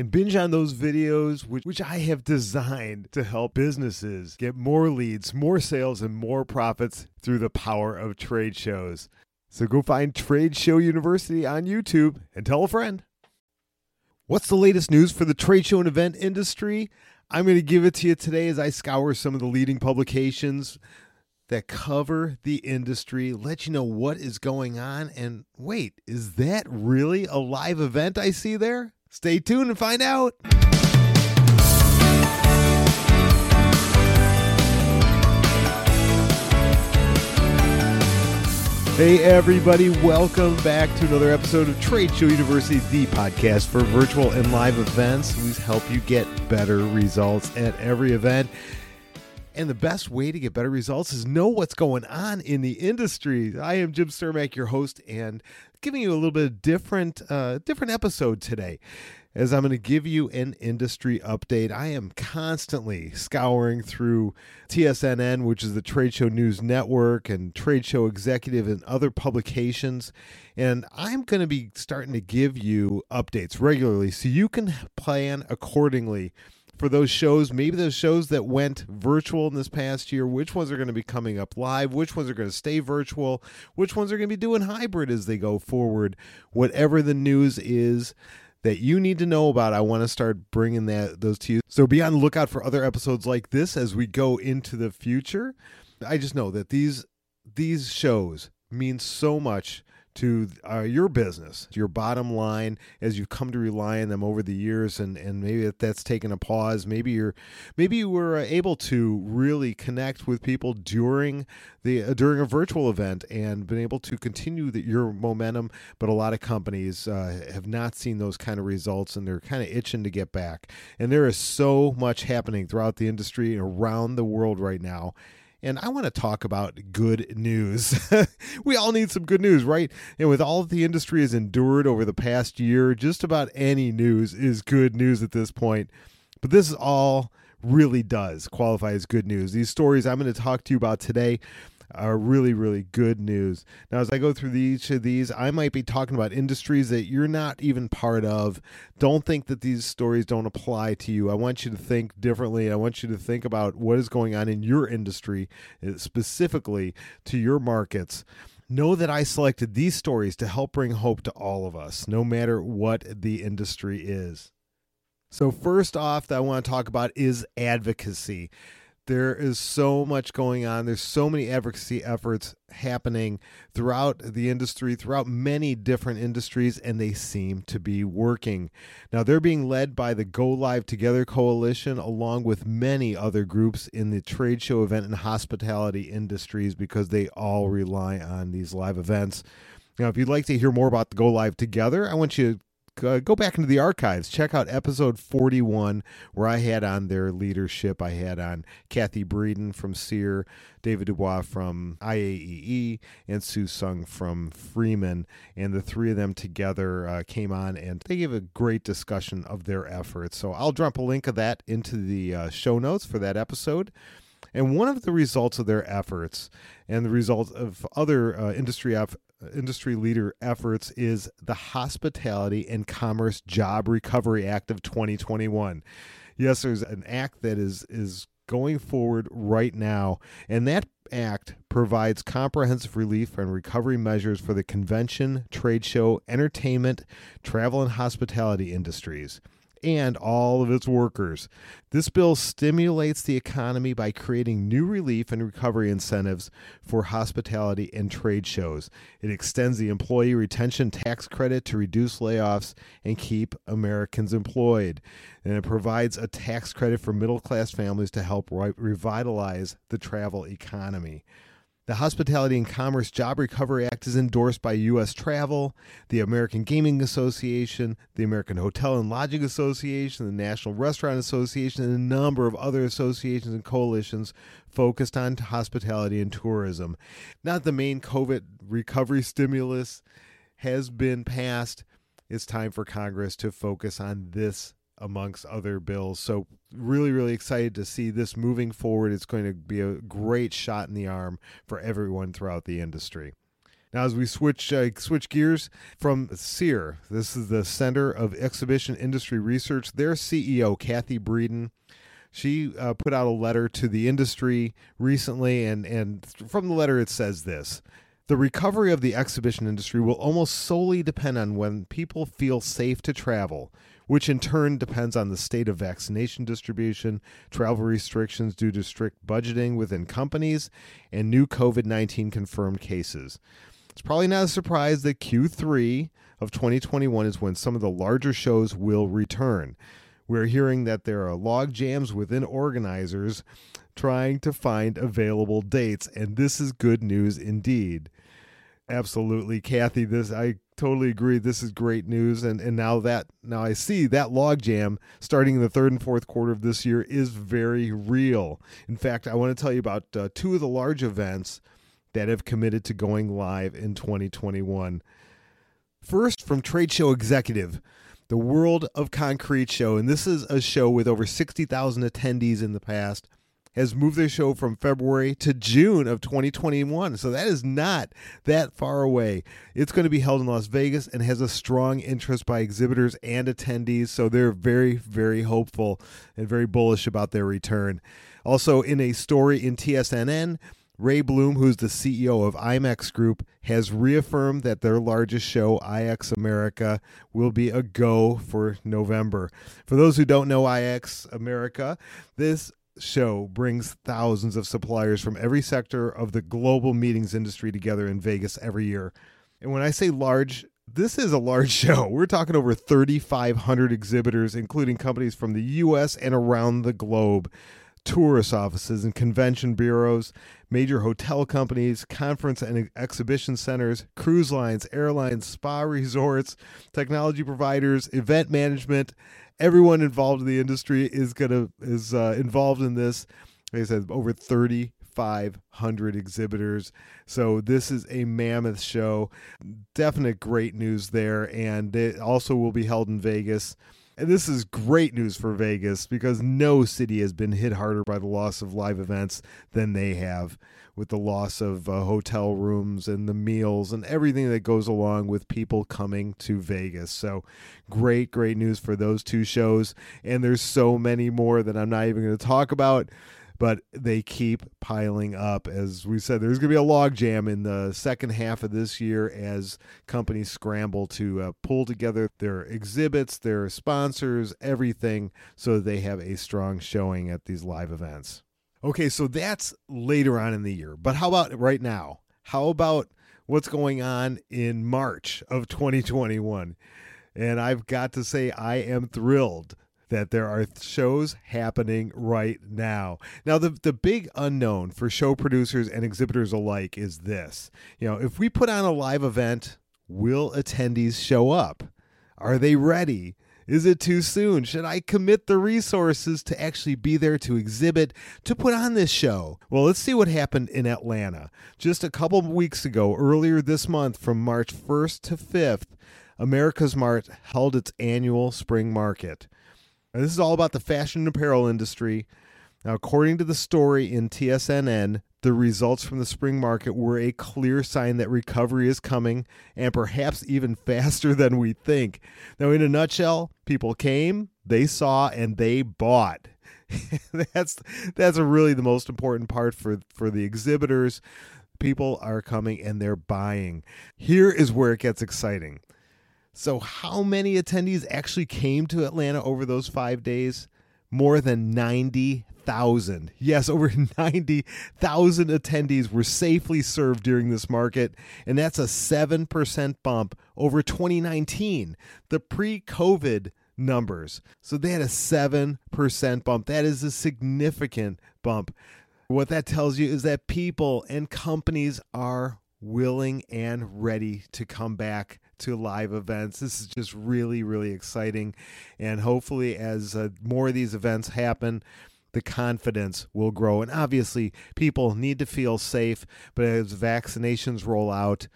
and binge on those videos, which, which I have designed to help businesses get more leads, more sales, and more profits through the power of trade shows. So go find Trade Show University on YouTube and tell a friend. What's the latest news for the trade show and event industry? I'm going to give it to you today as I scour some of the leading publications that cover the industry, let you know what is going on. And wait, is that really a live event I see there? Stay tuned and find out. Hey, everybody, welcome back to another episode of Trade Show University, the podcast for virtual and live events. We help you get better results at every event. And the best way to get better results is know what's going on in the industry. I am Jim Cermak, your host, and giving you a little bit of different, uh, different episode today. As I'm going to give you an industry update, I am constantly scouring through TSNN, which is the Trade Show News Network, and Trade Show Executive and other publications. And I'm going to be starting to give you updates regularly so you can plan accordingly for those shows, maybe those shows that went virtual in this past year, which ones are going to be coming up live, which ones are going to stay virtual, which ones are going to be doing hybrid as they go forward. Whatever the news is that you need to know about, I want to start bringing that those to you. So be on the lookout for other episodes like this as we go into the future. I just know that these these shows mean so much to uh, your business, your bottom line, as you've come to rely on them over the years, and and maybe that's taken a pause. Maybe you're, maybe you were able to really connect with people during the uh, during a virtual event and been able to continue the, your momentum. But a lot of companies uh, have not seen those kind of results, and they're kind of itching to get back. And there is so much happening throughout the industry and around the world right now and I want to talk about good news. we all need some good news, right? And with all the industry has endured over the past year, just about any news is good news at this point. But this is all really does qualify as good news. These stories I'm going to talk to you about today are really, really good news. Now, as I go through each of these, I might be talking about industries that you're not even part of. Don't think that these stories don't apply to you. I want you to think differently. I want you to think about what is going on in your industry, uh, specifically to your markets. Know that I selected these stories to help bring hope to all of us, no matter what the industry is. So, first off, that I want to talk about is advocacy there is so much going on. There's so many advocacy efforts happening throughout the industry, throughout many different industries, and they seem to be working. Now, they're being led by the Go Live Together Coalition, along with many other groups in the trade show event and hospitality industries, because they all rely on these live events. Now, if you'd like to hear more about the Go Live Together, I want you to go back into the archives. Check out episode 41, where I had on their leadership. I had on Cathy Breden from CEIR, David DuBose from IAEE, and Sue Sung from Freeman. And the three of them together uh, came on and they gave a great discussion of their efforts. So I'll drop a link of that into the uh, show notes for that episode. And one of the results of their efforts and the result of other uh, industry eff- industry leader efforts is the Hospitality and Commerce Job Recovery Act of 2021. Yes, there's an act that is is going forward right now, and that act provides comprehensive relief and recovery measures for the convention, trade show, entertainment, travel, and hospitality industries and all of its workers. This bill stimulates the economy by creating new relief and recovery incentives for hospitality and trade shows. It extends the employee retention tax credit to reduce layoffs and keep Americans employed. And it provides a tax credit for middle class families to help re- revitalize the travel economy. The Hospitality and Commerce Job Recovery Act is endorsed by U.S. Travel, the American Gaming Association, the American Hotel and Lodging Association, the National Restaurant Association, and a number of other associations and coalitions focused on hospitality and tourism. Not the main COVID recovery stimulus has been passed. It's time for Congress to focus on this amongst other bills. So really, really excited to see this moving forward. It's going to be a great shot in the arm for everyone throughout the industry. Now, as we switch uh, switch gears from CEIR, this is the Center of Exhibition Industry Research. Their CEO, Cathy Breden, she uh, put out a letter to the industry recently, and and from the letter it says this. The recovery of the exhibition industry will almost solely depend on when people feel safe to travel, which in turn depends on the state of vaccination distribution, travel restrictions due to strict budgeting within companies, and new COVID 19 confirmed cases. It's probably not a surprise that Q3 of 2021 is when some of the larger shows will return. We're hearing that there are log jams within organizers trying to find available dates, and this is good news indeed. Absolutely, Kathy. This I totally agree. This is great news, and and now that now I see that logjam starting in the third and fourth quarter of this year is very real. In fact, I want to tell you about uh, two of the large events that have committed to going live in 2021. First, from Trade Show Executive, the World of Concrete show, and this is a show with over 60,000 attendees in the past has moved their show from February to June of 2021. So that is not that far away. It's going to be held in Las Vegas and has a strong interest by exhibitors and attendees. So they're very, very hopeful and very bullish about their return. Also, in a story in TSNN, Ray Bloom, who's the CEO of IMEX Group, has reaffirmed that their largest show, IMEX America, will be a go for November. For those who don't know IMEX America, this show brings thousands of suppliers from every sector of the global meetings industry together in Vegas every year. And when I say large, this is a large show. We're talking over 3,500 exhibitors, including companies from the U.S. and around the globe, tourist offices and convention bureaus, major hotel companies, conference and exhibition centers, cruise lines, airlines, spa resorts, technology providers, event management, everyone involved in the industry is gonna is uh, involved in this. Like I said, over thirty five hundred exhibitors. So this is a mammoth show. Definite great news there, and it also will be held in Vegas. And this is great news for Vegas because no city has been hit harder by the loss of live events than they have with the loss of uh, hotel rooms and the meals and everything that goes along with people coming to Vegas. So, great, great news for those two shows. And there's so many more that I'm not even going to talk about but they keep piling up. As we said, there's going to be a logjam in the second half of this year as companies scramble to uh, pull together their exhibits, their sponsors, everything, so they have a strong showing at these live events. Okay, so that's later on in the year. But how about right now? How about what's going on in March of 2021? And I've got to say, I am thrilled that there are shows happening right now. Now, the, the big unknown for show producers and exhibitors alike is this. You know, if we put on a live event, will attendees show up? Are they ready? Is it too soon? Should I commit the resources to actually be there to exhibit, to put on this show? Well, let's see what happened in Atlanta. Just a couple weeks ago, earlier this month, from March 1st to 5th, AmericasMart held its annual spring market. This is all about the fashion and apparel industry. Now, according to the story in TSNN, the results from the spring market were a clear sign that recovery is coming and perhaps even faster than we think. Now, in a nutshell, people came, they saw, and they bought. that's that's really the most important part for for the exhibitors. People are coming and they're buying. Here is where it gets exciting. So, how many attendees actually came to Atlanta over those five days? More than 90,000. Yes, over 90,000 attendees were safely served during this market, and that's a 7% bump over 2019, the pre COVID numbers. So they had a 7% bump. That is a significant bump. What that tells you is that people and companies are willing and ready to come back to live events. This is just really, really exciting. And hopefully, as uh, more of these events happen, the confidence will grow. And obviously, people need to feel safe, but as vaccinations roll out,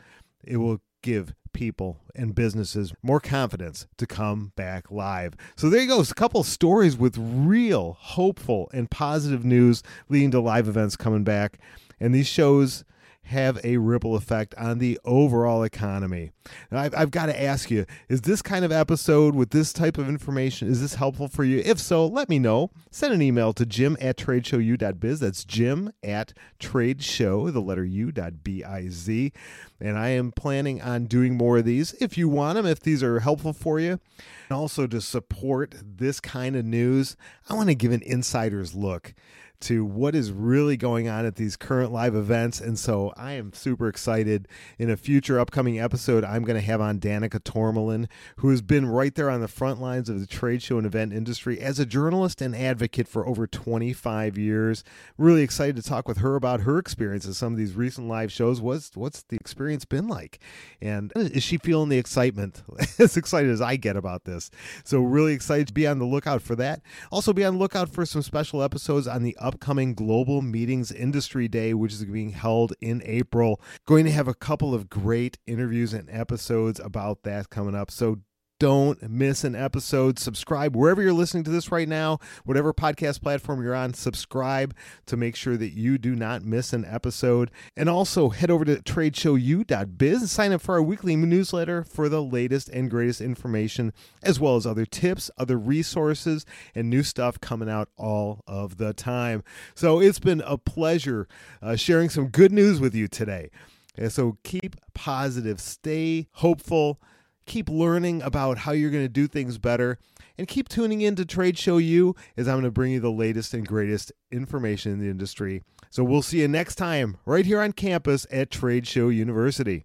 it will give people and businesses more confidence to come back live. So there you go. It's a couple stories with real hopeful and positive news leading to live events coming back. And these shows have a ripple effect on the overall economy. Now, I've, I've got to ask you, is this kind of episode with this type of information, is this helpful for you? If so, let me know. Send an email to jim at tradeshowu.biz. That's jim at tradeshow, the letter u.biz. And I am planning on doing more of these if you want them, if these are helpful for you. And also to support this kind of news, I want to give an insider's look to what is really going on at these current live events. And so I am super excited. In a future upcoming episode, I'm going to have on Danica Tormohlen, who has been right there on the front lines of the trade show and event industry as a journalist and advocate for over 25 years. Really excited to talk with her about her experience at some of these recent live shows. What's, what's the experience been like? And is she feeling the excitement? as excited as I get about this. So, really excited to be on the lookout for that. Also, be on the lookout for some special episodes on the upcoming Global Meetings Industry Day, which is being held in April. Going to have a couple of great interviews and episodes about that coming up. So don't miss an episode. Subscribe wherever you're listening to this right now, whatever podcast platform you're on, subscribe to make sure that you do not miss an episode. And also head over to tradeshowu.biz and sign up for our weekly newsletter for the latest and greatest information, as well as other tips, other resources, and new stuff coming out all of the time. So it's been a pleasure uh, sharing some good news with you today. And so keep positive, stay hopeful keep learning about how you're going to do things better, and keep tuning in to Trade Show U as I'm going to bring you the latest and greatest information in the industry. So we'll see you next time right here on campus at Trade Show University.